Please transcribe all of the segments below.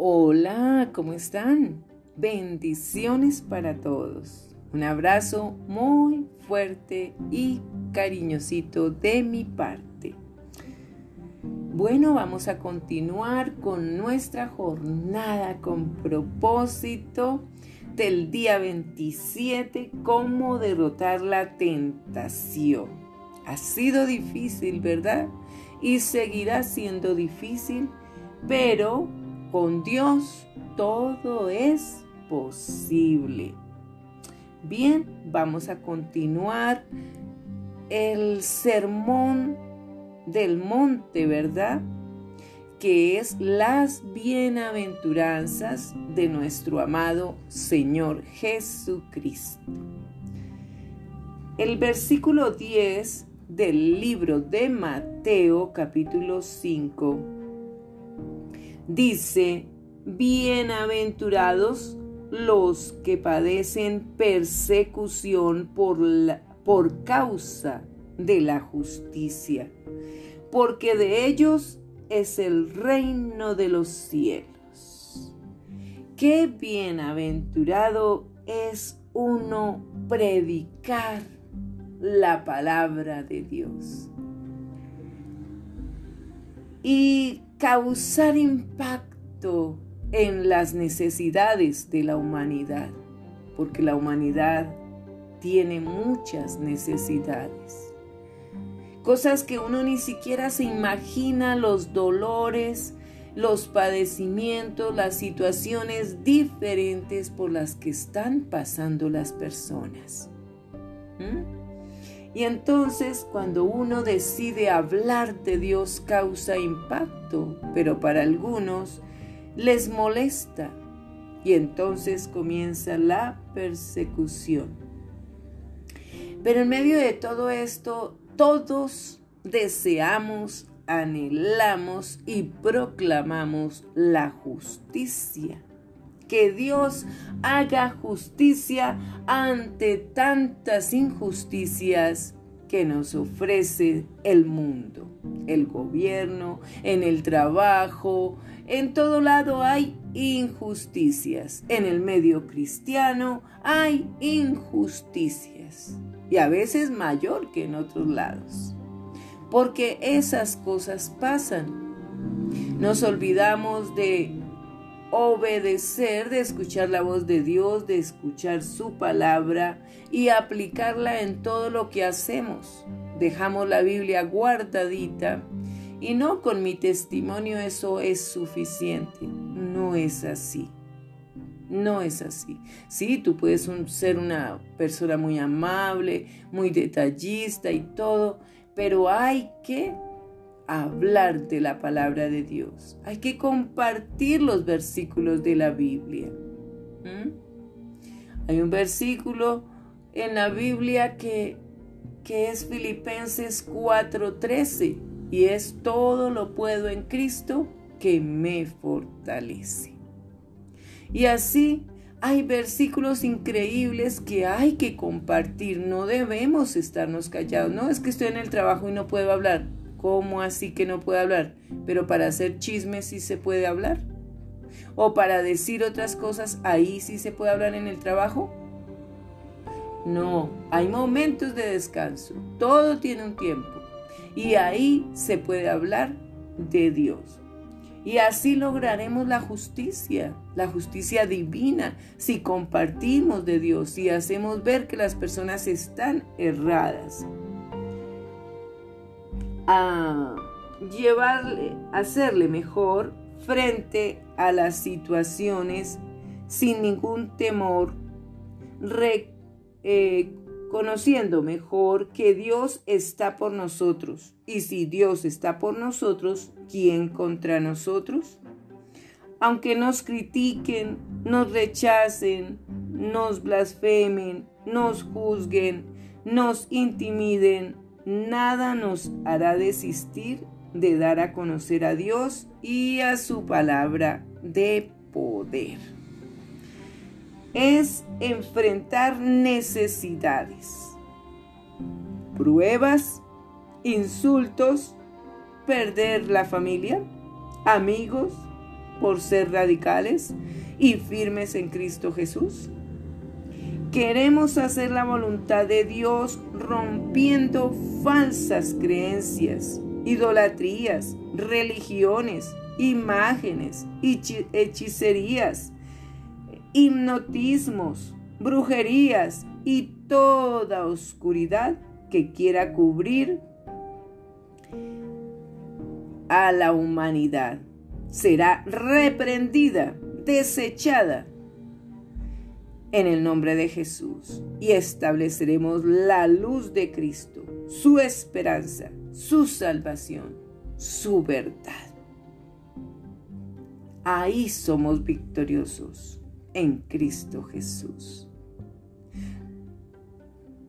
Hola, ¿cómo están? Bendiciones para todos. Un abrazo muy fuerte y cariñosito de mi parte. Bueno, vamos a continuar con nuestra jornada con propósito del día 27, cómo derrotar la tentación. Ha sido difícil, ¿verdad? Y seguirá siendo difícil, pero con Dios todo es posible. Bien, vamos a continuar el sermón del monte, ¿verdad? Que es las bienaventuranzas de nuestro amado Señor Jesucristo. El versículo 10 del libro de Mateo capítulo 5 dice, bienaventurados los que padecen persecución por, por causa de la justicia, porque de ellos es el reino de los cielos. Qué bienaventurado es uno predicar la palabra de Dios y causar impacto en las necesidades de la humanidad, porque la humanidad tiene muchas necesidades. Cosas que uno ni siquiera se imagina, los dolores, los padecimientos, las situaciones diferentes por las que están pasando las personas. ¿Mm? Y entonces cuando uno decide hablar de Dios causa impacto, pero para algunos les molesta y entonces comienza la persecución. Pero en medio de todo esto, todos deseamos, anhelamos y proclamamos la justicia. Que Dios haga justicia ante tantas injusticias que nos ofrece el mundo, el gobierno, en el trabajo, en todo lado hay injusticias. En el medio cristiano hay injusticias. Y a veces mayor que en otros lados. Porque esas cosas pasan. Nos olvidamos de obedecer, de escuchar la voz de Dios, de escuchar su palabra y aplicarla en todo lo que hacemos. Dejamos la Biblia guardadita y no con mi testimonio eso es suficiente. No es así. No es así. Sí, tú puedes ser una persona muy amable, muy detallista y todo, pero hay que hablar de la palabra de Dios. Hay que compartir los versículos de la Biblia. ¿Mm? Hay un versículo en la Biblia que, que es Filipenses 4:13 y es todo lo puedo en Cristo que me fortalece. Y así hay versículos increíbles que hay que compartir, no debemos estarnos callados. No es que estoy en el trabajo y no puedo hablar. ¿Cómo así que no puedo hablar? Pero para hacer chismes sí se puede hablar. O para decir otras cosas, ahí sí se puede hablar en el trabajo. No, hay momentos de descanso. Todo tiene un tiempo. Y ahí se puede hablar de Dios. Y así lograremos la justicia, la justicia divina, si compartimos de Dios y hacemos ver que las personas están erradas. A llevarle, hacerle mejor frente a las situaciones sin ningún temor, eh, conociendo mejor que Dios está por nosotros. Y si Dios está por nosotros, ¿quién contra nosotros? Aunque nos critiquen, nos rechacen, nos blasfemen, nos juzguen, nos intimiden, nada nos hará desistir de dar a conocer a Dios y a su palabra de poder es enfrentar necesidades, pruebas, insultos, perder la familia, amigos, por ser radicales y firmes en Cristo Jesús? Queremos hacer la voluntad de Dios rompiendo falsas creencias, idolatrías, religiones, imágenes, hechicerías, hipnotismos, brujerías y toda oscuridad que quiera cubrir a la humanidad. Será reprendida, desechada en el nombre de Jesús y estableceremos la luz de Cristo, su esperanza, su salvación, su verdad. Ahí somos victoriosos en Cristo Jesús.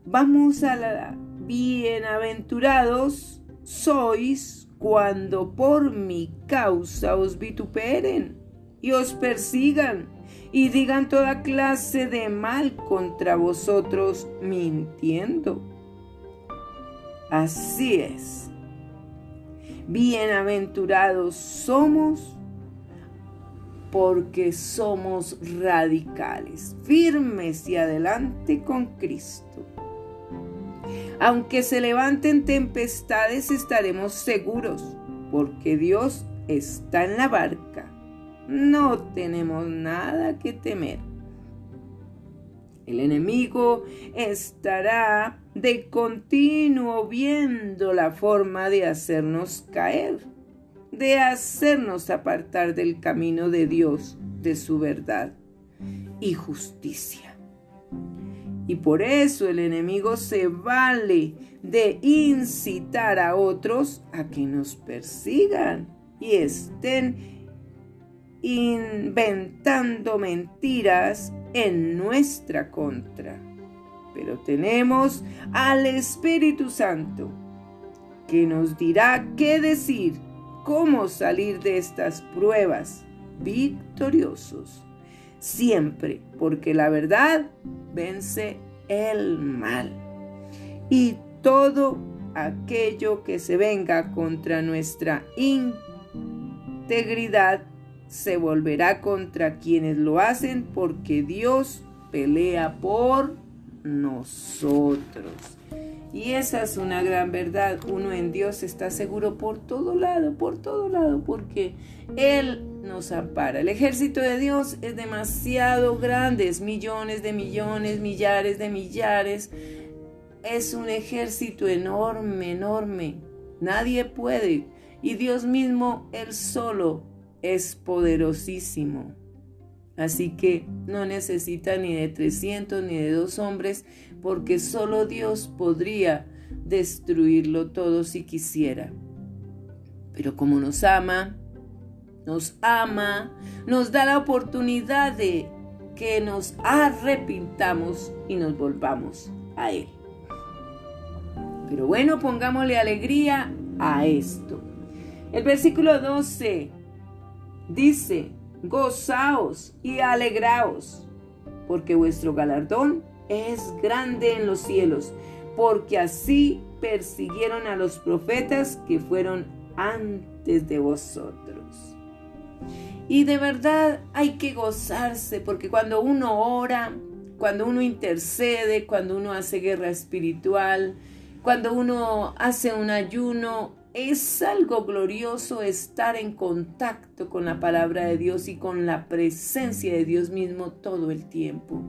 Vamos a la bienaventurados sois cuando por mi causa os vituperen y os persigan y digan toda clase de mal contra vosotros mintiendo. Así es. Bienaventurados somos porque somos radicales, firmes y adelante con Cristo. Aunque se levanten tempestades, estaremos seguros, porque Dios está en la barca. No tenemos nada que temer. El enemigo estará de continuo viendo la forma de hacernos caer, de hacernos apartar del camino de Dios, de su verdad y justicia. Y por eso el enemigo se vale de incitar a otros a que nos persigan y estén inventando mentiras en nuestra contra. Pero tenemos al Espíritu Santo que nos dirá qué decir, cómo salir de estas pruebas victoriosos siempre, porque la verdad vence el mal. Y todo aquello que se venga contra nuestra integridad se volverá contra quienes lo hacen, porque Dios pelea por nosotros. Y esa es una gran verdad. Uno en Dios está seguro por todo lado, por todo lado, porque Él nos ampara. El ejército de Dios es demasiado grande, es millones de millones, millares de millares. Es un ejército enorme, enorme. Nadie puede. Y Dios mismo, Él solo, es poderosísimo. Así que no necesita ni de 300 ni de dos hombres, porque solo Dios podría destruirlo todo si quisiera. Pero como nos ama, nos ama, nos da la oportunidad de que nos arrepintamos y nos volvamos a Él. Pero bueno, pongámosle alegría a esto. El versículo 12 dice, gozaos y alegraos, porque vuestro galardón es grande en los cielos, porque así persiguieron a los profetas que fueron antes de vosotros. Y de verdad hay que gozarse, porque cuando uno ora, cuando uno intercede, cuando uno hace guerra espiritual, cuando uno hace un ayuno, es algo glorioso estar en contacto con la palabra de Dios y con la presencia de Dios mismo todo el tiempo.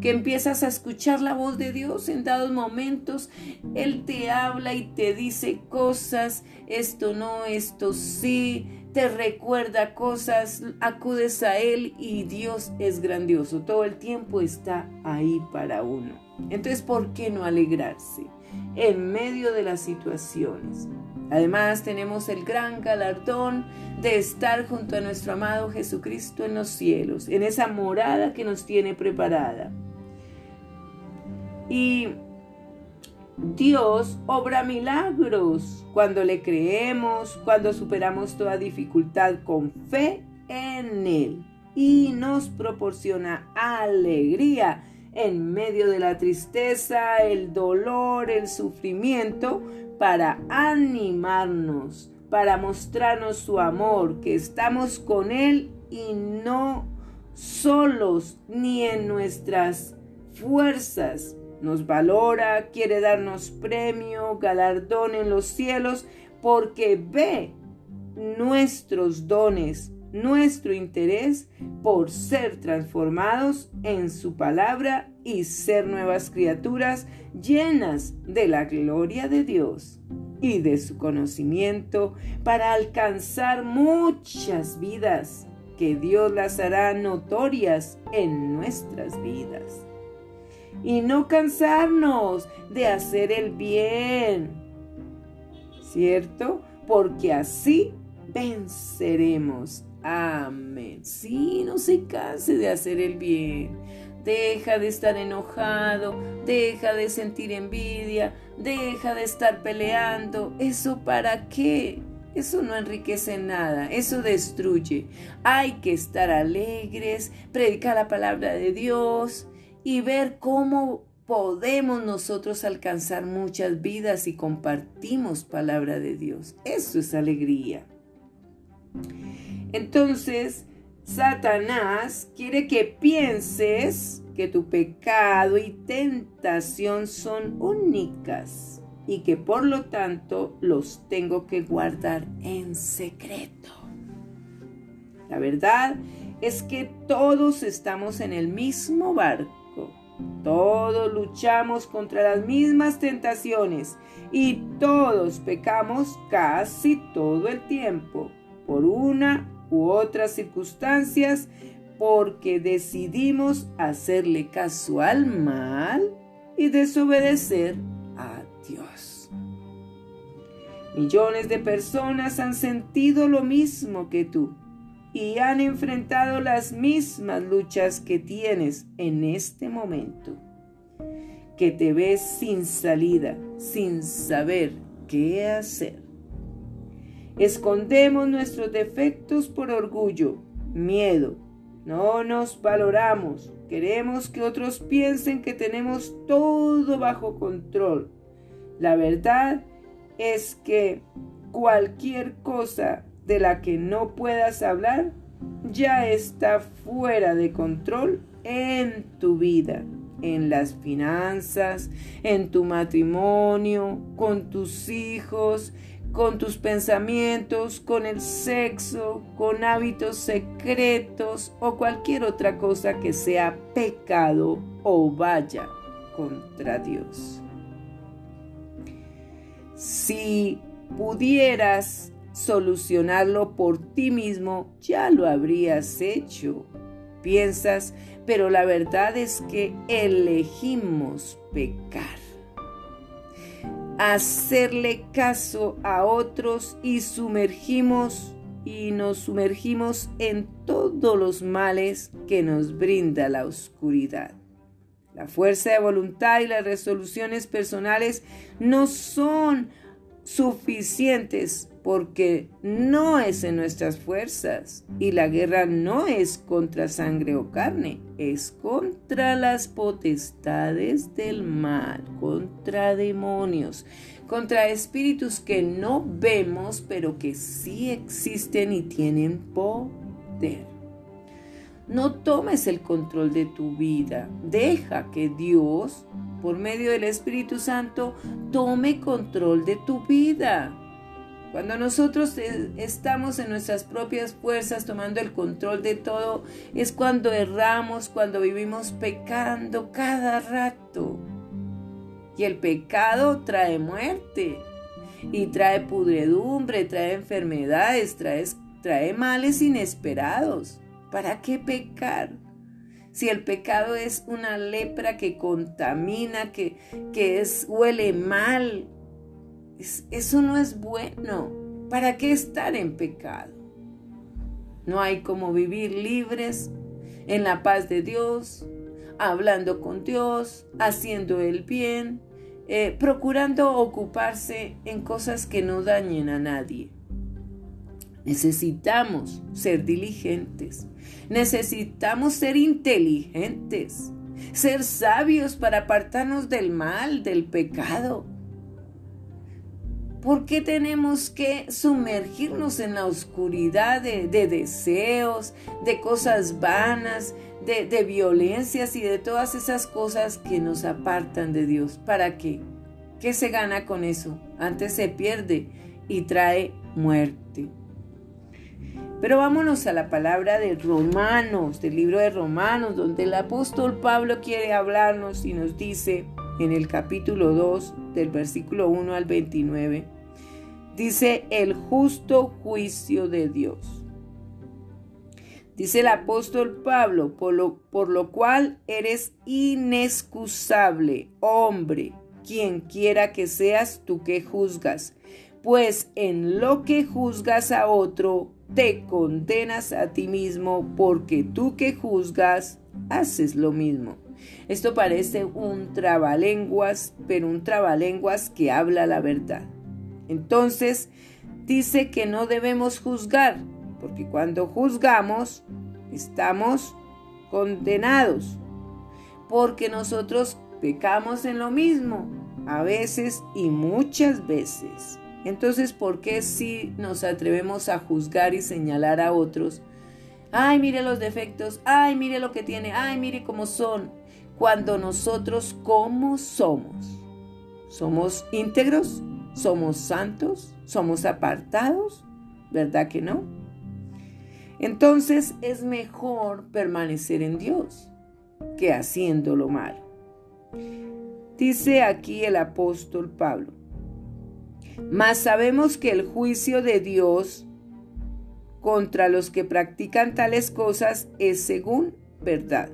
Que empiezas a escuchar la voz de Dios en dados momentos. Él te habla y te dice cosas, esto no, esto sí, te recuerda cosas, acudes a Él y Dios es grandioso. Todo el tiempo está ahí para uno. Entonces, ¿por qué no alegrarse en medio de las situaciones? Además tenemos el gran galardón de estar junto a nuestro amado Jesucristo en los cielos, en esa morada que nos tiene preparada. Y Dios obra milagros cuando le creemos, cuando superamos toda dificultad con fe en Él y nos proporciona alegría en medio de la tristeza, el dolor, el sufrimiento, para animarnos, para mostrarnos su amor, que estamos con Él y no solos ni en nuestras fuerzas. Nos valora, quiere darnos premio, galardón en los cielos, porque ve nuestros dones, nuestro interés por ser transformados en su palabra y ser nuevas criaturas llenas de la gloria de Dios y de su conocimiento para alcanzar muchas vidas que Dios las hará notorias en nuestras vidas. Y no cansarnos de hacer el bien, ¿cierto? Porque así venceremos. Amén. Sí, no se canse de hacer el bien. Deja de estar enojado, deja de sentir envidia, deja de estar peleando. ¿Eso para qué? Eso no enriquece nada, eso destruye. Hay que estar alegres, predicar la palabra de Dios y ver cómo podemos nosotros alcanzar muchas vidas y compartimos palabra de Dios. Eso es alegría. Entonces, Satanás quiere que pienses que tu pecado y tentación son únicas y que por lo tanto los tengo que guardar en secreto. La verdad es que todos estamos en el mismo barco. Todos luchamos contra las mismas tentaciones y todos pecamos casi todo el tiempo por una u otras circunstancias porque decidimos hacerle caso al mal y desobedecer a Dios. Millones de personas han sentido lo mismo que tú y han enfrentado las mismas luchas que tienes en este momento, que te ves sin salida, sin saber qué hacer. Escondemos nuestros defectos por orgullo, miedo. No nos valoramos. Queremos que otros piensen que tenemos todo bajo control. La verdad es que cualquier cosa de la que no puedas hablar ya está fuera de control en tu vida, en las finanzas, en tu matrimonio, con tus hijos, con tus pensamientos, con el sexo, con hábitos secretos o cualquier otra cosa que sea pecado o vaya contra Dios. Si pudieras solucionarlo por ti mismo, ya lo habrías hecho. Piensas, pero la verdad es que elegimos pecar hacerle caso a otros y sumergimos y nos sumergimos en todos los males que nos brinda la oscuridad. La fuerza de voluntad y las resoluciones personales no son suficientes porque no es en nuestras fuerzas y la guerra no es contra sangre o carne, es contra las potestades del mal, contra demonios, contra espíritus que no vemos pero que sí existen y tienen poder. No tomes el control de tu vida, deja que Dios, por medio del Espíritu Santo, tome control de tu vida. Cuando nosotros eh, estamos en nuestras propias fuerzas tomando el control de todo, es cuando erramos, cuando vivimos pecando cada rato. Y el pecado trae muerte y trae pudredumbre, trae enfermedades, trae, trae males inesperados. ¿Para qué pecar? Si el pecado es una lepra que contamina, que, que es, huele mal, eso no es bueno. ¿Para qué estar en pecado? No hay como vivir libres en la paz de Dios, hablando con Dios, haciendo el bien, eh, procurando ocuparse en cosas que no dañen a nadie. Necesitamos ser diligentes, necesitamos ser inteligentes, ser sabios para apartarnos del mal, del pecado ¿Por qué tenemos que sumergirnos en la oscuridad de, deseos, de cosas vanas, de, de violencias y de todas esas cosas que nos apartan de Dios? ¿Para qué? ¿Qué se gana con eso? Antes se pierde y trae muerte. Pero vámonos a la palabra de Romanos, del libro de Romanos, donde el apóstol Pablo quiere hablarnos y nos dice en el capítulo 2, del versículo 1 al 29, Dice el justo juicio de Dios. Dice el apóstol Pablo, por lo, por lo cual eres inexcusable, hombre, quien quiera que seas tú que juzgas, pues en lo que juzgas a otro, te condenas a ti mismo, porque tú que juzgas, haces lo mismo. Esto parece un trabalenguas, pero un trabalenguas que habla la verdad. Entonces, dice que no debemos juzgar, porque cuando juzgamos, estamos condenados, porque nosotros pecamos en lo mismo, a veces y muchas veces. Entonces, ¿por qué si nos atrevemos a juzgar y señalar a otros? Ay, mire los defectos, ay, mire lo que tiene, ay, mire cómo son, cuando nosotros cómo somos. ¿Somos íntegros? ¿Somos santos? ¿Somos apartados? ¿Verdad que no? Entonces es mejor permanecer en Dios que haciendo lo malo. Dice aquí el apóstol Pablo, mas sabemos que el juicio de Dios contra los que practican tales cosas es según verdad.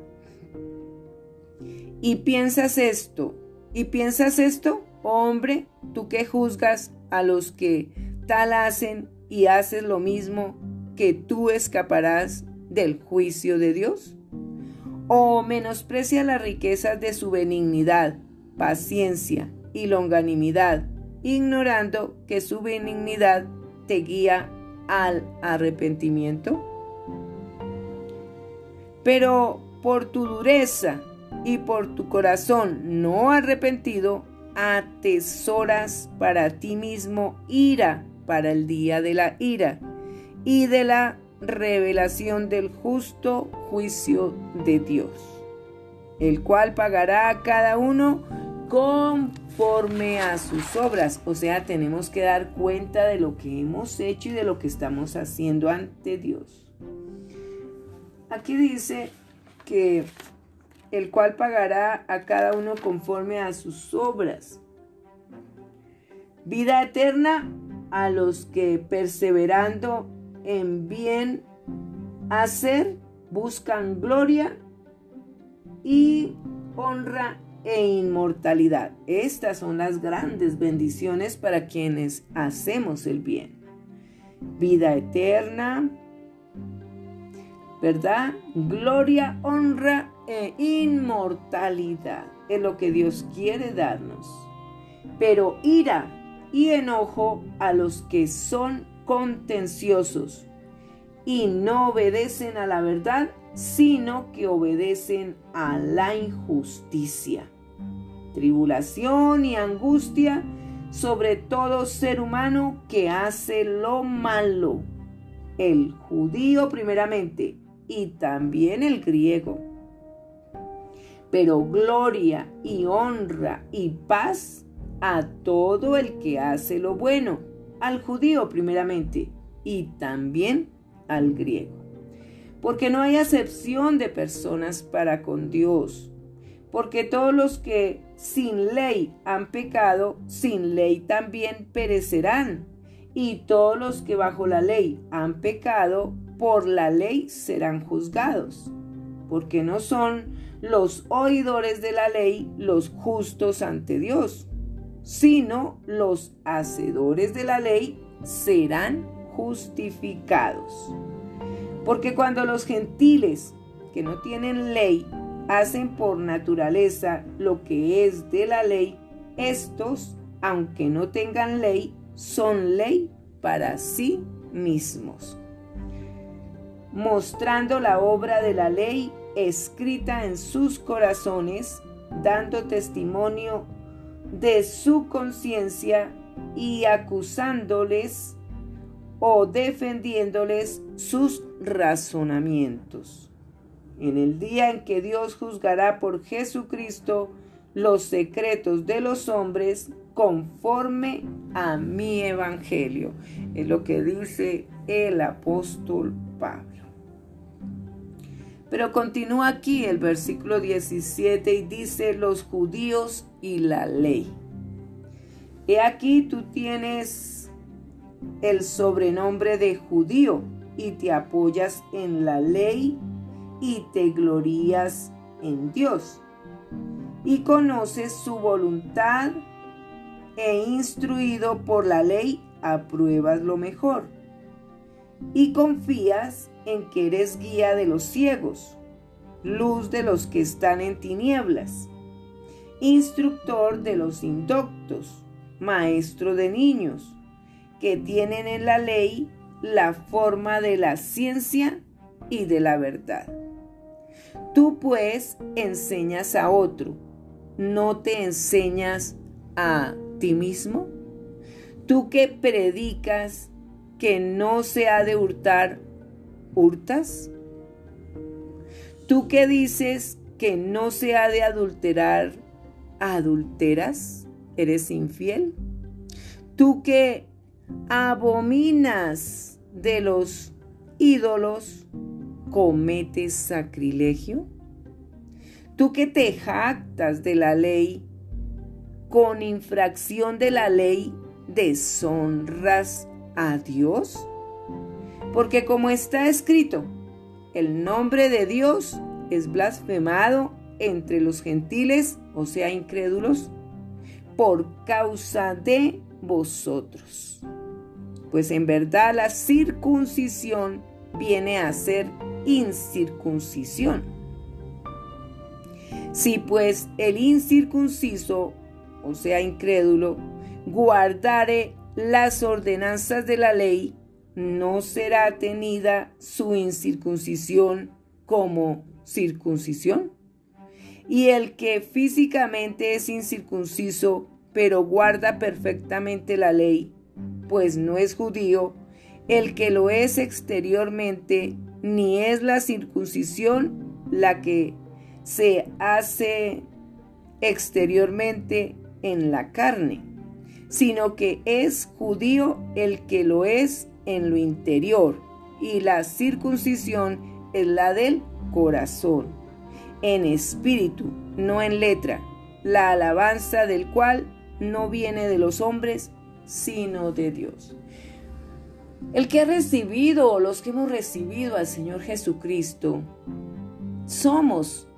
Y piensas esto, y piensas esto, Hombre, tú que juzgas a los que tal hacen y haces lo mismo, que tú escaparás del juicio de Dios? ¿O menosprecia las riquezas de su benignidad, paciencia y longanimidad, ignorando que su benignidad te guía al arrepentimiento? Pero por tu dureza y por tu corazón no arrepentido, atesoras para ti mismo ira para el día de la ira y de la revelación del justo juicio de Dios, el cual pagará a cada uno conforme a sus obras. O sea, tenemos que dar cuenta de lo que hemos hecho y de lo que estamos haciendo ante Dios. Aquí dice que el cual pagará a cada uno conforme a sus obras. Vida eterna a los que perseverando en bien hacer buscan gloria y honra e inmortalidad. Estas son las grandes bendiciones para quienes hacemos el bien. Vida eterna, ¿verdad? Gloria, honra e inmortalidad es lo que Dios quiere darnos. Pero ira y enojo a los que son contenciosos y no obedecen a la verdad, sino que obedecen a la injusticia. Tribulación y angustia sobre todo ser humano que hace lo malo. El judío primeramente y también el griego. Pero gloria y honra y paz a todo el que hace lo bueno, al judío primeramente y también al griego. Porque no hay acepción de personas para con Dios, porque todos los que sin ley han pecado, sin ley también perecerán, y todos los que bajo la ley han pecado, por la ley serán juzgados, porque no son los oidores de la ley los justos ante Dios, sino los hacedores de la ley serán justificados. Porque cuando los gentiles que no tienen ley hacen por naturaleza lo que es de la ley, estos, aunque no tengan ley, son ley para sí mismos mostrando la obra de la ley escrita en sus corazones, dando testimonio de su conciencia y acusándoles o defendiéndoles sus razonamientos. En el día en que Dios juzgará por Jesucristo los secretos de los hombres conforme a mi evangelio. Es lo que dice el apóstol Pablo. Pero continúa aquí el versículo 17 y dice los judíos y la ley. He aquí tú tienes el sobrenombre de judío y te apoyas en la ley y te glorías en Dios y conoces su voluntad e instruido por la ley apruebas lo mejor y confías en que eres guía de los ciegos, luz de los que están en tinieblas, instructor de los indoctos, maestro de niños, que tienen en la ley la forma de la ciencia y de la verdad. Tú pues enseñas a otro, no te enseñas a ti mismo. Tú que predicas que no se ha de hurtar, hurtas. Tú que dices que no se ha de adulterar, adulteras, eres infiel. Tú que abominas de los ídolos, cometes sacrilegio. Tú que te jactas de la ley, con infracción de la ley, deshonras a Dios. Porque como está escrito, el nombre de Dios es blasfemado entre los gentiles, o sea, incrédulos, por causa de vosotros. Pues en verdad la circuncisión viene a ser incircuncisión. Si pues el incircunciso, o sea, incrédulo, guardare las ordenanzas de la ley, no será tenida su incircuncisión como circuncisión. Y el que físicamente es incircunciso, pero guarda perfectamente la ley, pues no es judío, el que lo es exteriormente, ni es la circuncisión la que se hace exteriormente en la carne, sino que es judío el que lo es en lo interior, y la circuncisión es la del corazón, en espíritu, no en letra, la alabanza del cual no viene de los hombres, sino de Dios. El que ha recibido los que hemos recibido al Señor Jesucristo, somos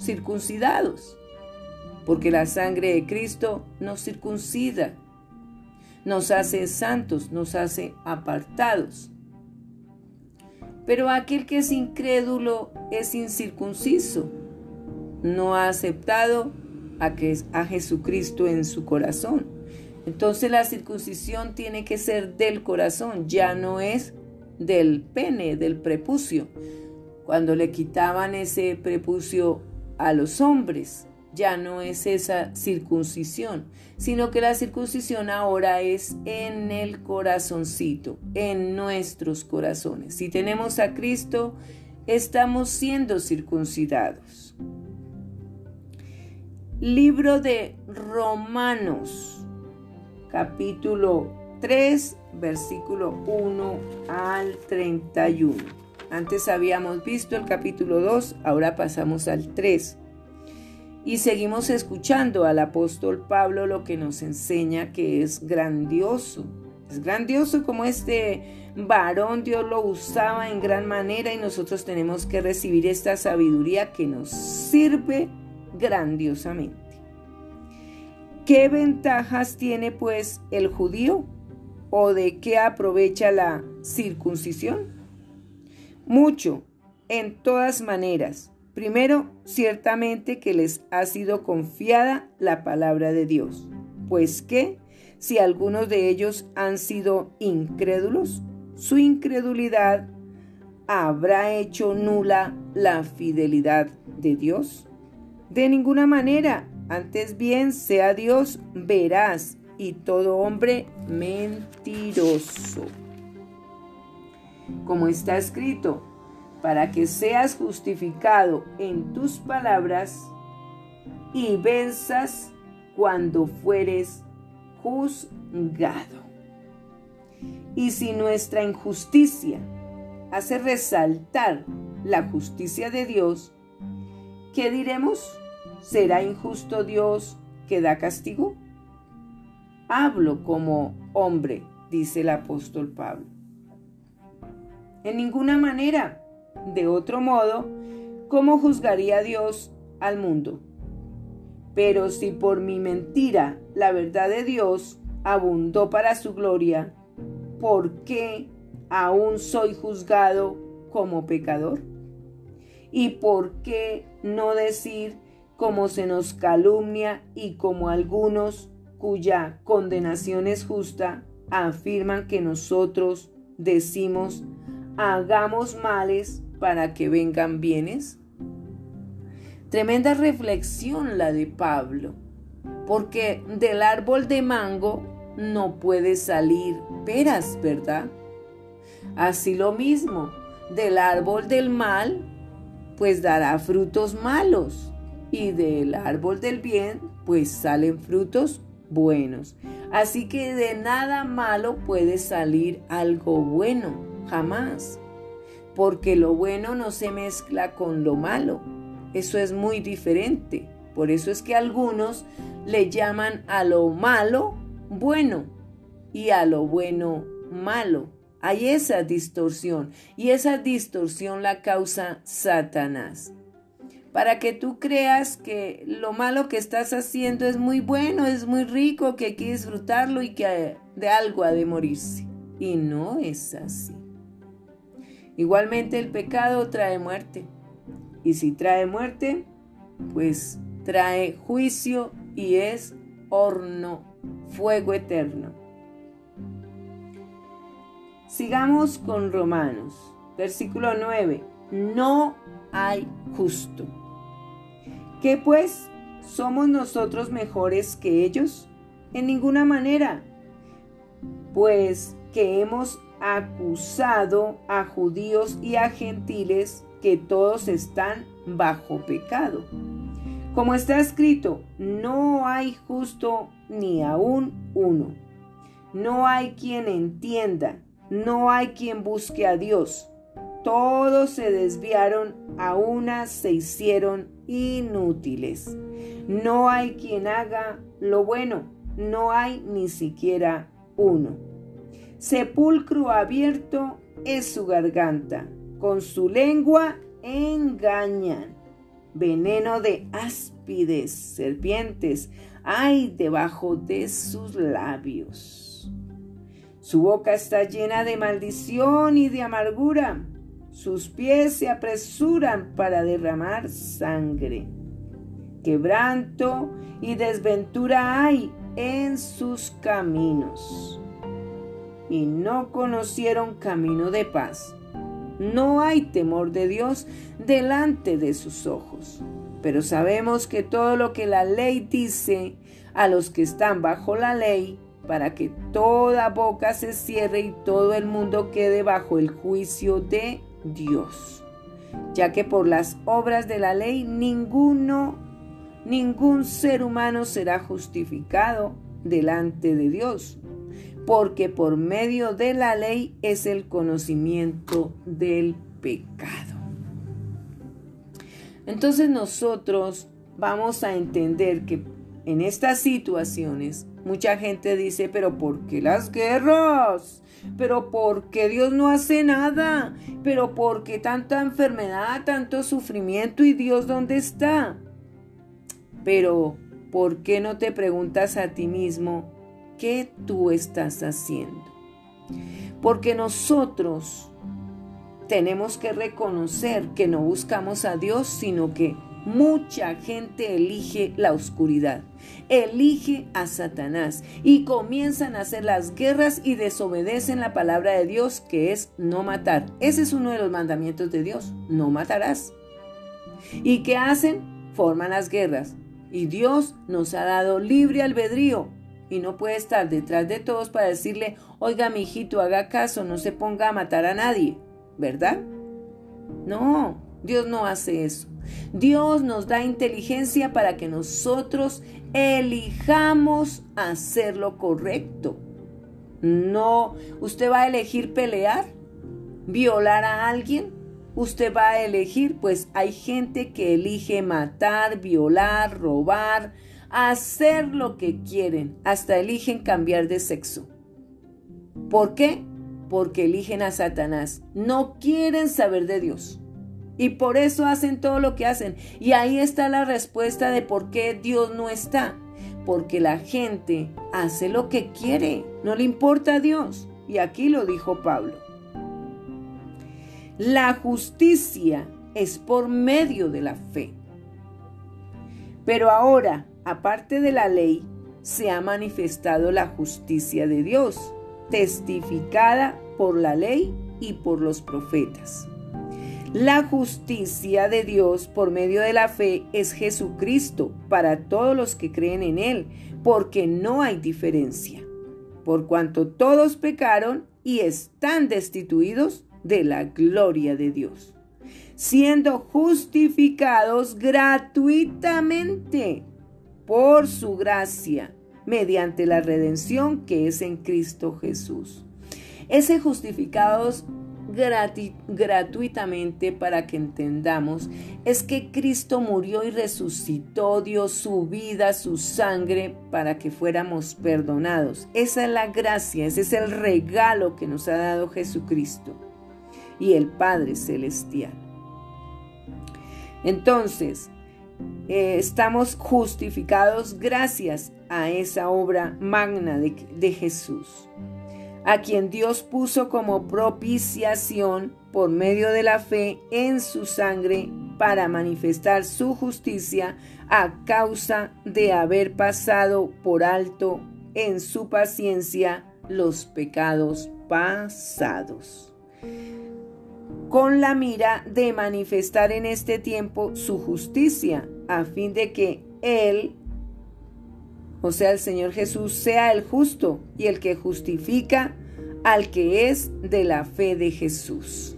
circuncidados, porque la sangre de Cristo nos circuncida, nos hace santos, nos hace apartados. Pero aquel que es incrédulo es incircunciso, no ha aceptado a, que, a Jesucristo en su corazón. Entonces la circuncisión tiene que ser del corazón, ya no es del pene, del prepucio. Cuando le quitaban ese prepucio a los hombres, ya no es esa circuncisión, sino que la circuncisión ahora es en el corazoncito, en nuestros corazones. Si tenemos a Cristo, estamos siendo circuncidados. Libro de Romanos, capítulo 3, versículo 1 al 31. Antes habíamos visto el capítulo 2, ahora pasamos al 3. Y seguimos escuchando al apóstol Pablo lo que nos enseña que es grandioso. Es grandioso como este varón Dios lo usaba en gran manera y nosotros tenemos que recibir esta sabiduría que nos sirve grandiosamente. ¿Qué ventajas tiene pues el judío? ¿O de qué aprovecha la circuncisión? Mucho, en todas maneras. Primero, ciertamente que les ha sido confiada la palabra de Dios, pues que si algunos de ellos han sido incrédulos, su incredulidad habrá hecho nula la fidelidad de Dios. De ninguna manera, antes bien sea Dios veraz y todo hombre mentiroso. Como está escrito, para que seas justificado en tus palabras y venzas cuando fueres juzgado. Y si nuestra injusticia hace resaltar la justicia de Dios, ¿qué diremos? ¿Será injusto Dios que da castigo? Hablo como hombre, dice el apóstol Pablo. En ninguna manera. De otro modo, ¿cómo juzgaría Dios al mundo? Pero si por mi mentira la verdad de Dios abundó para su gloria, ¿por qué aún soy juzgado como pecador? ¿Y por qué no decir como se nos calumnia y como algunos cuya condenación es justa afirman que nosotros decimos hagamos males para que vengan bienes? Tremenda reflexión la de Pablo, porque del árbol de mango no puede salir peras, ¿verdad? Así lo mismo, del árbol del mal, pues dará frutos malos, y del árbol del bien, pues salen frutos buenos. Así que de nada malo puede salir algo bueno, jamás, porque lo bueno no se mezcla con lo malo. Eso es muy diferente. Por eso es que algunos le llaman a lo malo bueno y a lo bueno malo. Hay esa distorsión y esa distorsión la causa Satanás. Para que tú creas que lo malo que estás haciendo es muy bueno, es muy rico, que hay que disfrutarlo y que de algo ha de morirse. Y no es así. Igualmente el pecado trae muerte. Y si trae muerte, pues trae juicio y es horno, fuego eterno. Sigamos con Romanos, versículo 9. No hay justo. ¿Qué pues? ¿Somos nosotros mejores que ellos? En ninguna manera. Pues que hemos acusado a judíos y a gentiles que todos están bajo pecado. Como está escrito, no hay justo ni aún uno. No hay quien entienda no hay quien busque a Dios. Todos se desviaron, a una se hicieron inútiles. No hay quien haga lo bueno, no hay ni siquiera uno. Sepulcro abierto es su garganta, con su lengua engañan. Veneno de áspides, serpientes, hay debajo de sus labios. Su boca está llena de maldición y de amargura. Sus pies se apresuran para derramar sangre. Quebranto y desventura hay en sus caminos. Y no conocieron camino de paz. No hay temor de Dios delante de sus ojos. Pero sabemos que todo lo que la ley dice a los que están bajo la ley, para que toda boca se cierre y todo el mundo quede bajo el juicio de Dios, ya que por las obras de la ley ninguno, ningún ser humano será justificado delante de Dios, porque por medio de la ley es el conocimiento del pecado. Entonces nosotros vamos a entender que en estas situaciones Mucha gente dice, pero ¿por qué las guerras? ¿Pero por qué Dios no hace nada? ¿Pero por qué tanta enfermedad, tanto sufrimiento y Dios dónde está? Pero ¿por qué no te preguntas a ti mismo qué tú estás haciendo? Porque nosotros tenemos que reconocer que no buscamos a Dios, sino que Mucha gente elige la oscuridad, elige a Satanás y comienzan a hacer las guerras y desobedecen la palabra de Dios que es no matar. Ese es uno de los mandamientos de Dios, no matarás. ¿Y qué hacen? Forman las guerras. Y Dios nos ha dado libre albedrío y no puede estar detrás de todos para decirle, oiga, mi hijito, haga caso, no se ponga a matar a nadie, ¿verdad? No, Dios no hace eso. Dios nos da inteligencia para que nosotros elijamos hacer lo correcto. No, usted va a elegir pelear, violar a alguien, usted va a elegir, pues hay gente que elige matar, violar, robar, hacer lo que quieren, hasta eligen cambiar de sexo. ¿Por qué? Porque eligen a Satanás. No quieren saber de Dios. Y por eso hacen todo lo que hacen. Y ahí está la respuesta de por qué Dios no está. Porque la gente hace lo que quiere. No le importa a Dios. Y aquí lo dijo Pablo. La justicia es por medio de la fe. Pero ahora, aparte de la ley, se ha manifestado la justicia de Dios, testificada por la ley y por los profetas. La justicia de Dios por medio de la fe es Jesucristo para todos los que creen en Él, porque no hay diferencia. Por cuanto todos pecaron y están destituidos de la gloria de Dios, siendo justificados gratuitamente por su gracia, mediante la redención que es en Cristo Jesús. Ese justificados gratuitamente para que entendamos es que Cristo murió y resucitó, dio su vida, su sangre para que fuéramos perdonados. Esa es la gracia, ese es el regalo que nos ha dado Jesucristo y el Padre Celestial. Entonces, eh, estamos justificados gracias a esa obra magna de, de Jesús, a quien Dios puso como propiciación por medio de la fe en su sangre para manifestar su justicia a causa de haber pasado por alto en su paciencia los pecados pasados. Con la mira de manifestar en este tiempo su justicia, a fin de que Él, o sea, el Señor Jesús, sea el justo y el que justifica al que es de la fe de Jesús.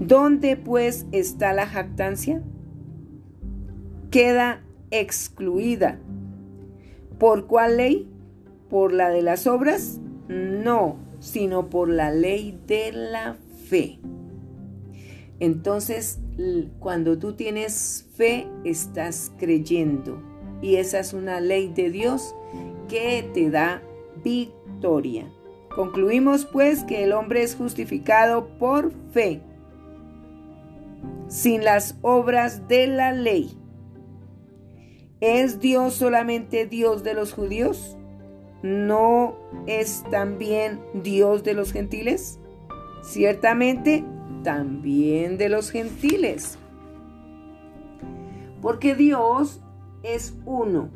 ¿Dónde pues está la jactancia? Queda excluida. ¿Por cuál ley? ¿Por la de las obras? No, sino por la ley de la fe. Entonces, cuando tú tienes fe, estás creyendo. Y esa es una ley de Dios que te da victoria. Concluimos pues que el hombre es justificado por fe, sin las obras de la ley. ¿Es Dios solamente Dios de los judíos? ¿No es también Dios de los gentiles? Ciertamente también de los gentiles. Porque Dios es uno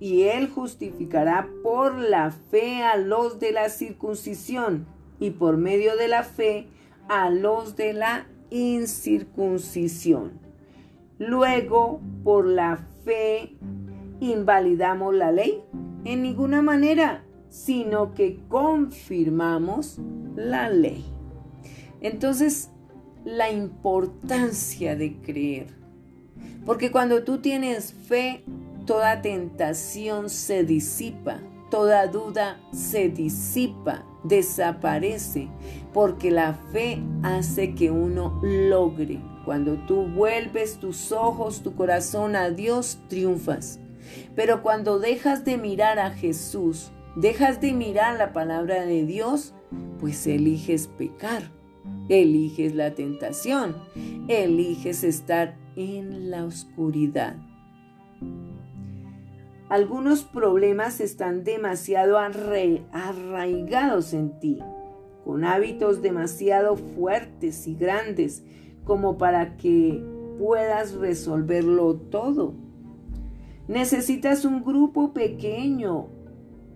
y Él justificará por la fe a los de la circuncisión y por medio de la fe a los de la incircuncisión. Luego, por la fe, invalidamos la ley en ninguna manera, sino que confirmamos la ley. Entonces, la importancia de creer. Porque cuando tú tienes fe, toda tentación se disipa, toda duda se disipa, desaparece, porque la fe hace que uno logre. Cuando tú vuelves tus ojos, tu corazón a Dios, triunfas. Pero cuando dejas de mirar a Jesús, dejas de mirar la palabra de Dios, pues eliges pecar eliges la tentación, eliges estar en la oscuridad. Algunos problemas están demasiado arraigados en ti, con hábitos demasiado fuertes y grandes como para que puedas resolverlo todo. Necesitas un grupo pequeño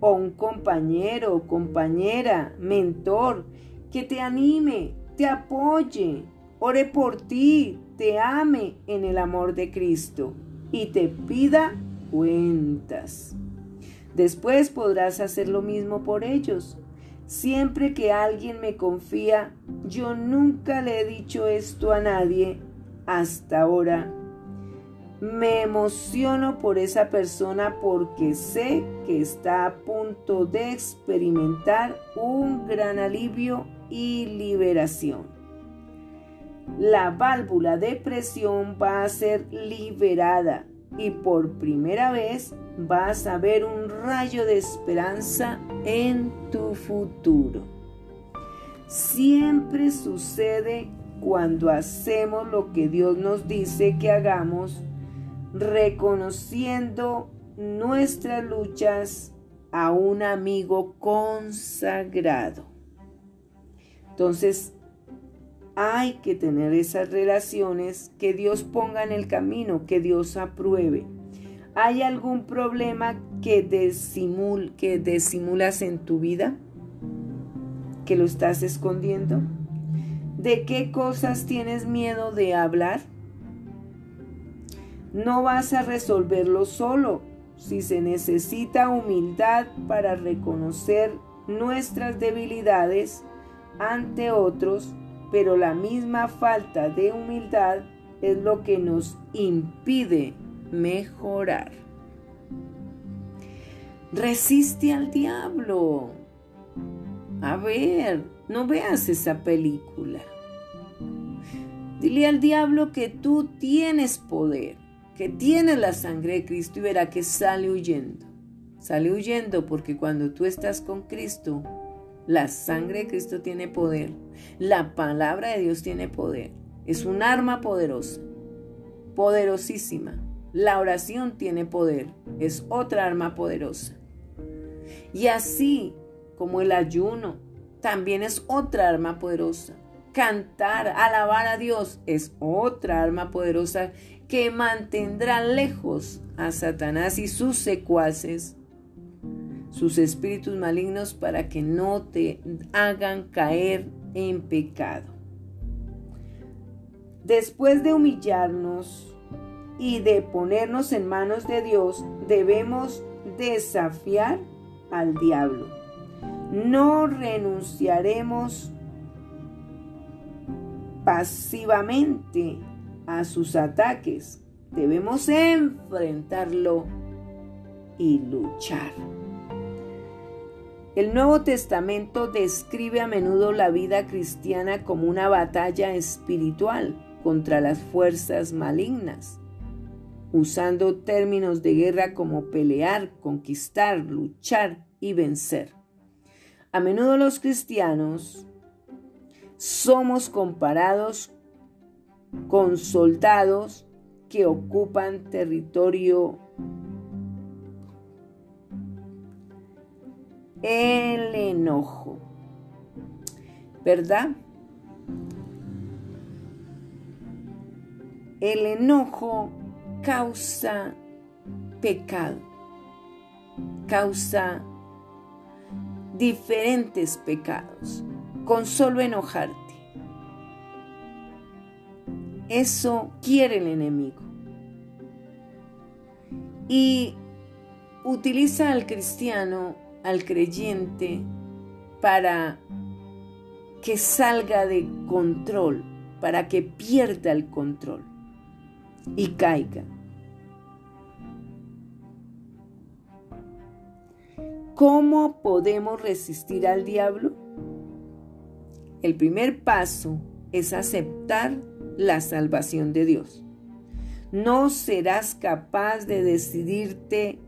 o un compañero compañera, mentor, que te anime, te apoye, ore por ti, te ame en el amor de Cristo y te pida cuentas. Después podrás hacer lo mismo por ellos. Siempre que alguien me confía, yo nunca le he dicho esto a nadie hasta ahora. Me emociono por esa persona porque sé que está a punto de experimentar un gran alivio y liberación. La válvula de presión va a ser liberada y por primera vez vas a ver un rayo de esperanza en tu futuro. Siempre sucede cuando hacemos lo que Dios nos dice que hagamos, reconociendo nuestras luchas a un amigo consagrado. Entonces, hay que tener esas relaciones que Dios ponga en el camino, que Dios apruebe. ¿Hay algún problema que, desimul, que disimulas en tu vida? ¿Que lo estás escondiendo? ¿De qué cosas tienes miedo de hablar? No vas a resolverlo solo. Si se necesita humildad para reconocer nuestras debilidades ante otros, pero la misma falta de humildad es lo que nos impide mejorar. Resiste al diablo. A ver, no veas esa película. Dile al diablo que tú tienes poder, que tienes la sangre de Cristo y verá que sale huyendo. Sale huyendo porque cuando tú estás con Cristo, la sangre de Cristo tiene poder. La palabra de Dios tiene poder. Es un arma poderosa, poderosísima. La oración tiene poder. Es otra arma poderosa. Y así como el ayuno también es otra arma poderosa. Cantar, alabar a Dios es otra arma poderosa que mantendrá lejos a Satanás y sus secuaces sus espíritus malignos para que no te hagan caer en pecado. Después de humillarnos y de ponernos en manos de Dios, debemos desafiar al diablo. No renunciaremos pasivamente a sus ataques. Debemos enfrentarlo y luchar. El Nuevo Testamento describe a menudo la vida cristiana como una batalla espiritual contra las fuerzas malignas, usando términos de guerra como pelear, conquistar, luchar y vencer. A menudo los cristianos somos comparados con soldados que ocupan territorio el enojo. ¿Verdad? El enojo causa pecado, causa diferentes pecados con solo enojarte. Eso quiere el enemigo. Y utiliza al cristiano al creyente para que salga de control, para que pierda el control y caiga. ¿Cómo podemos resistir al diablo? El primer paso es aceptar la salvación de Dios. No serás capaz de decidirte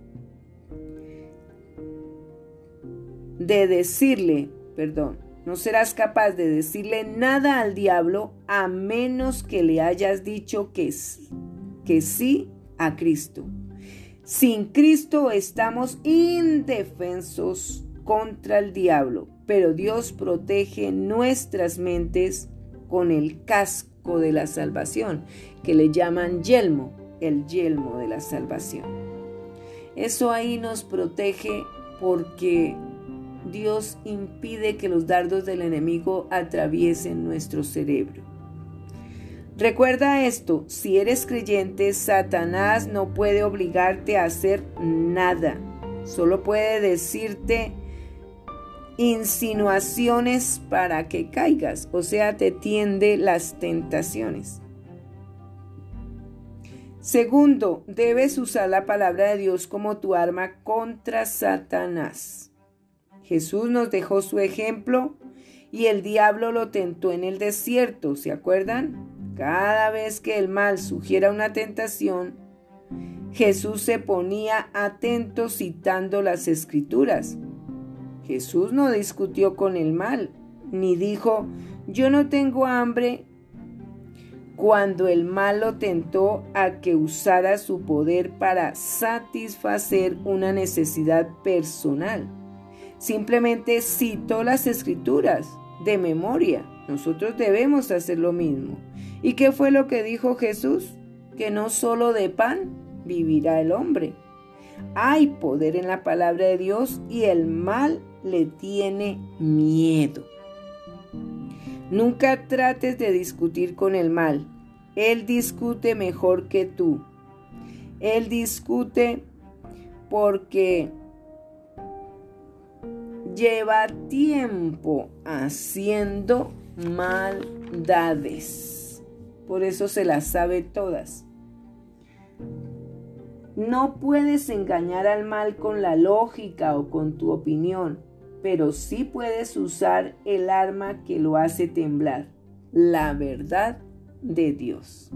de decirle, perdón, no serás capaz de decirle nada al diablo a menos que le hayas dicho que, que sí a Cristo. Sin Cristo estamos indefensos contra el diablo, pero Dios protege nuestras mentes con el casco de la salvación, que le llaman yelmo, el yelmo de la salvación. Eso ahí nos protege porque Dios impide que los dardos del enemigo atraviesen nuestro cerebro. Recuerda esto, si eres creyente, Satanás no puede obligarte a hacer nada. Solo puede decirte insinuaciones para que caigas, o sea, te tiende las tentaciones. Segundo, debes usar la palabra de Dios como tu arma contra Satanás. Jesús nos dejó su ejemplo y el diablo lo tentó en el desierto, ¿se acuerdan? Cada vez que el mal sugiera una tentación, Jesús se ponía atento citando las escrituras. Jesús no discutió con el mal, ni dijo, yo no tengo hambre, cuando el mal lo tentó a que usara su poder para satisfacer una necesidad personal. Simplemente citó las escrituras de memoria. Nosotros debemos hacer lo mismo. ¿Y qué fue lo que dijo Jesús? Que no solo de pan vivirá el hombre. Hay poder en la palabra de Dios y el mal le tiene miedo. Nunca trates de discutir con el mal. Él discute mejor que tú. Él discute porque lleva tiempo haciendo maldades. Por eso se las sabe todas. No puedes engañar al mal con la lógica o con tu opinión, pero sí puedes usar el arma que lo hace temblar, la verdad de Dios.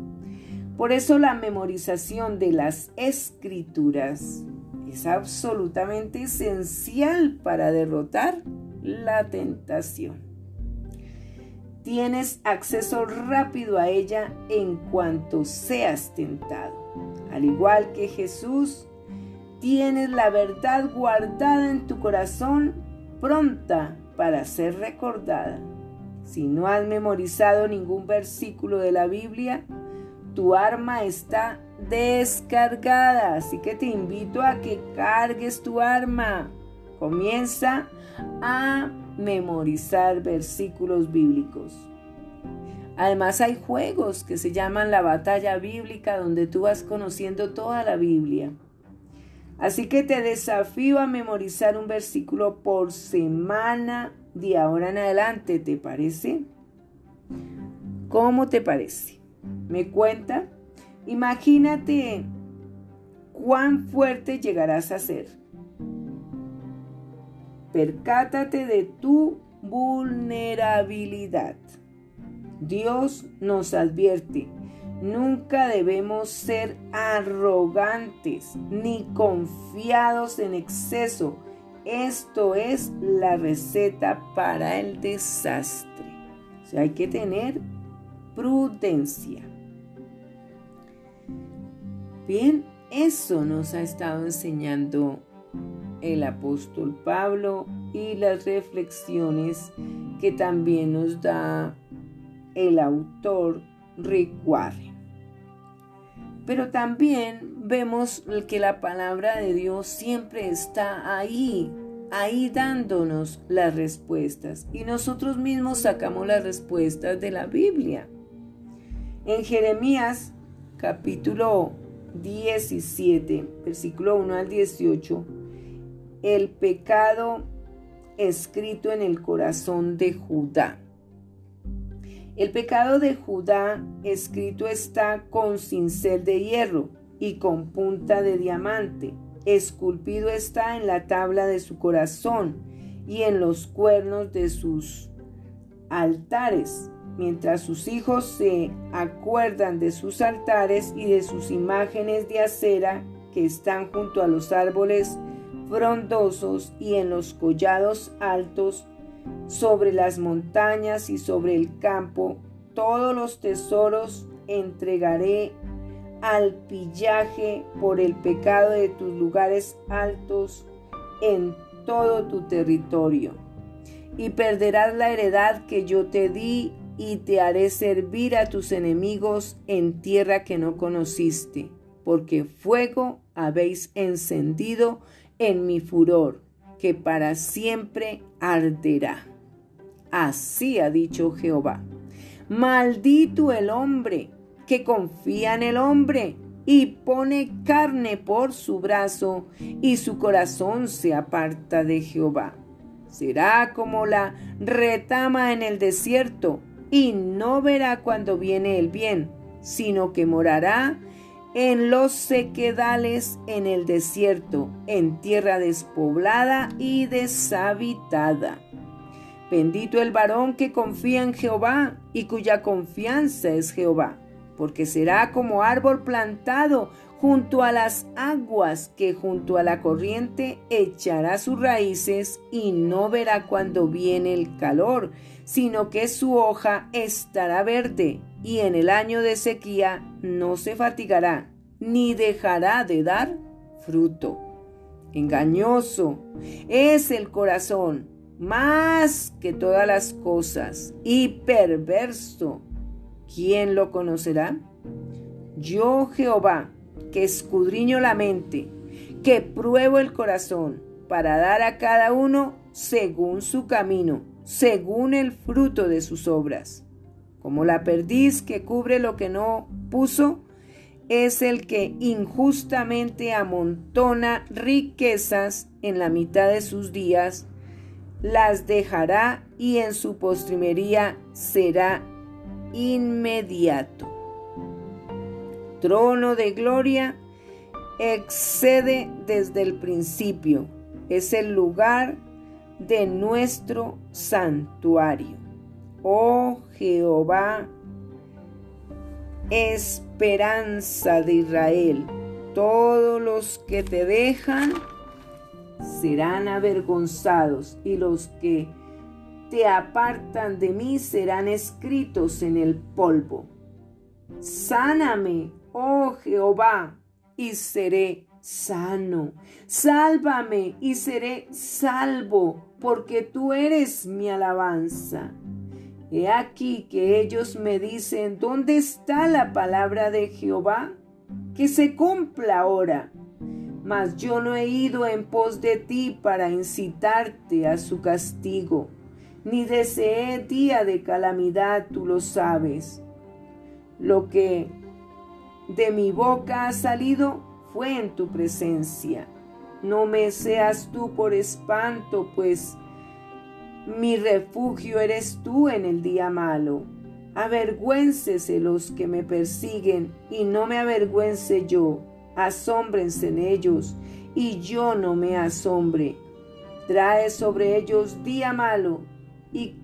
Por eso la memorización de las escrituras es absolutamente esencial para derrotar la tentación. Tienes acceso rápido a ella en cuanto seas tentado. Al igual que Jesús, tienes la verdad guardada en tu corazón, pronta para ser recordada. Si no has memorizado ningún versículo de la Biblia, tu arma está descargada. Así que te invito a que cargues tu arma. Comienza a memorizar versículos bíblicos. Además hay juegos que se llaman la batalla bíblica donde tú vas conociendo toda la Biblia. Así que te desafío a memorizar un versículo por semana de ahora en adelante, ¿te parece? ¿Cómo te parece? ¿Me cuenta? Imagínate cuán fuerte llegarás a ser. Percátate de tu vulnerabilidad. Dios nos advierte, nunca debemos ser arrogantes ni confiados en exceso. Esto es la receta para el desastre. O sea, hay que tener prudencia. Bien, eso nos ha estado enseñando el apóstol Pablo y las reflexiones que también nos da el autor Rick Warren. Pero también vemos que la palabra de Dios siempre está ahí, ahí dándonos las respuestas. Y nosotros mismos sacamos las respuestas de la Biblia. En Jeremías capítulo 17, versículo 1 al 18, el pecado escrito en el corazón de Judá. El pecado de Judá escrito está con cincel de hierro y con punta de diamante. Esculpido está en la tabla de su corazón y en los cuernos de sus altares, mientras sus hijos se acuerdan de sus altares y de sus imágenes de acera que están junto a los árboles frondosos y en los collados altos sobre las montañas y sobre el campo, todos los tesoros entregaré al pillaje por el pecado de tus lugares altos en todo tu territorio. Y perderás la heredad que yo te di y te haré servir a tus enemigos en tierra que no conociste, porque fuego habéis encendido en mi furor que para siempre arderá. Así ha dicho Jehová. Maldito el hombre que confía en el hombre, y pone carne por su brazo, y su corazón se aparta de Jehová. Será como la retama en el desierto, y no verá cuando viene el bien, sino que morará en los sequedales en el desierto, en tierra despoblada y deshabitada. Bendito el varón que confía en Jehová y cuya confianza es Jehová, porque será como árbol plantado junto a las aguas que junto a la corriente echará sus raíces y no verá cuando viene el calor, sino que su hoja estará verde y en el año de sequía no se fatigará, ni dejará de dar fruto. Engañoso es el corazón, más que todas las cosas, y perverso. ¿Quién lo conocerá? Yo Jehová, que escudriño la mente, que pruebo el corazón, para dar a cada uno según su camino, según el fruto de sus obras. Como la perdiz que cubre lo que no puso, es el que injustamente amontona riquezas en la mitad de sus días, las dejará y en su postrimería será inmediato. Trono de gloria excede desde el principio, es el lugar de nuestro santuario. Oh Jehová, esperanza de Israel, todos los que te dejan serán avergonzados y los que te apartan de mí serán escritos en el polvo. Sáname, oh Jehová, y seré sano. Sálvame y seré salvo, porque tú eres mi alabanza. He aquí que ellos me dicen, ¿dónde está la palabra de Jehová? Que se cumpla ahora. Mas yo no he ido en pos de ti para incitarte a su castigo, ni deseé día de calamidad, tú lo sabes. Lo que de mi boca ha salido fue en tu presencia. No me seas tú por espanto, pues mi refugio eres tú en el día malo. Avergüéncese los que me persiguen y no me avergüence yo. Asómbrense en ellos y yo no me asombre. Trae sobre ellos día malo y,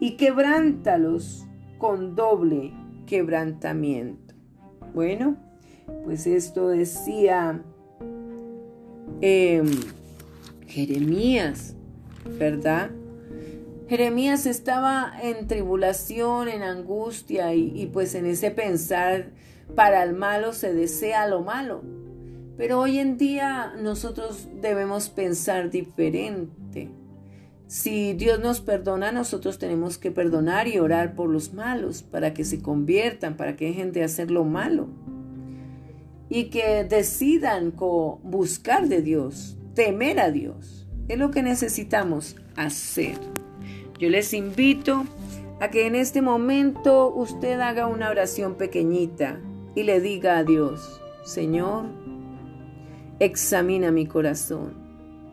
y quebrántalos con doble quebrantamiento. Bueno, pues esto decía em, Jeremías ¿verdad? Jeremías estaba en tribulación, en angustia y, pues en ese pensar, para el malo se desea lo malo. Pero hoy en día nosotros debemos pensar diferente. Si Dios nos perdona, nosotros tenemos que perdonar y orar por los malos para que se conviertan, para que dejen de hacer lo malo y que decidan buscar de Dios, temer a Dios. Es lo que necesitamos hacer. Yo les invito a que en este momento usted haga una oración pequeñita y le diga a Dios, Señor, examina mi corazón,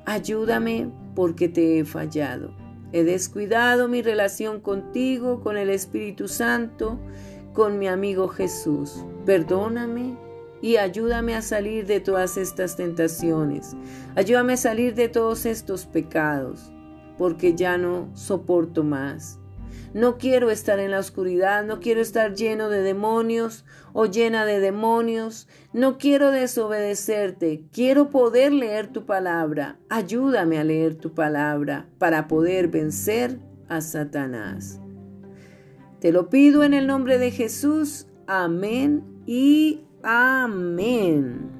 ayúdame porque te he fallado. He descuidado mi relación contigo, con el Espíritu Santo, con mi amigo Jesús. Perdóname y ayúdame a salir de todas estas tentaciones. Ayúdame a salir de todos estos pecados, porque ya no soporto más. No quiero estar en la oscuridad, no quiero estar lleno de demonios o llena de demonios, no quiero desobedecerte, quiero poder leer tu palabra. Ayúdame a leer tu palabra para poder vencer a Satanás. Te lo pido en el nombre de Jesús. Amén y Amén.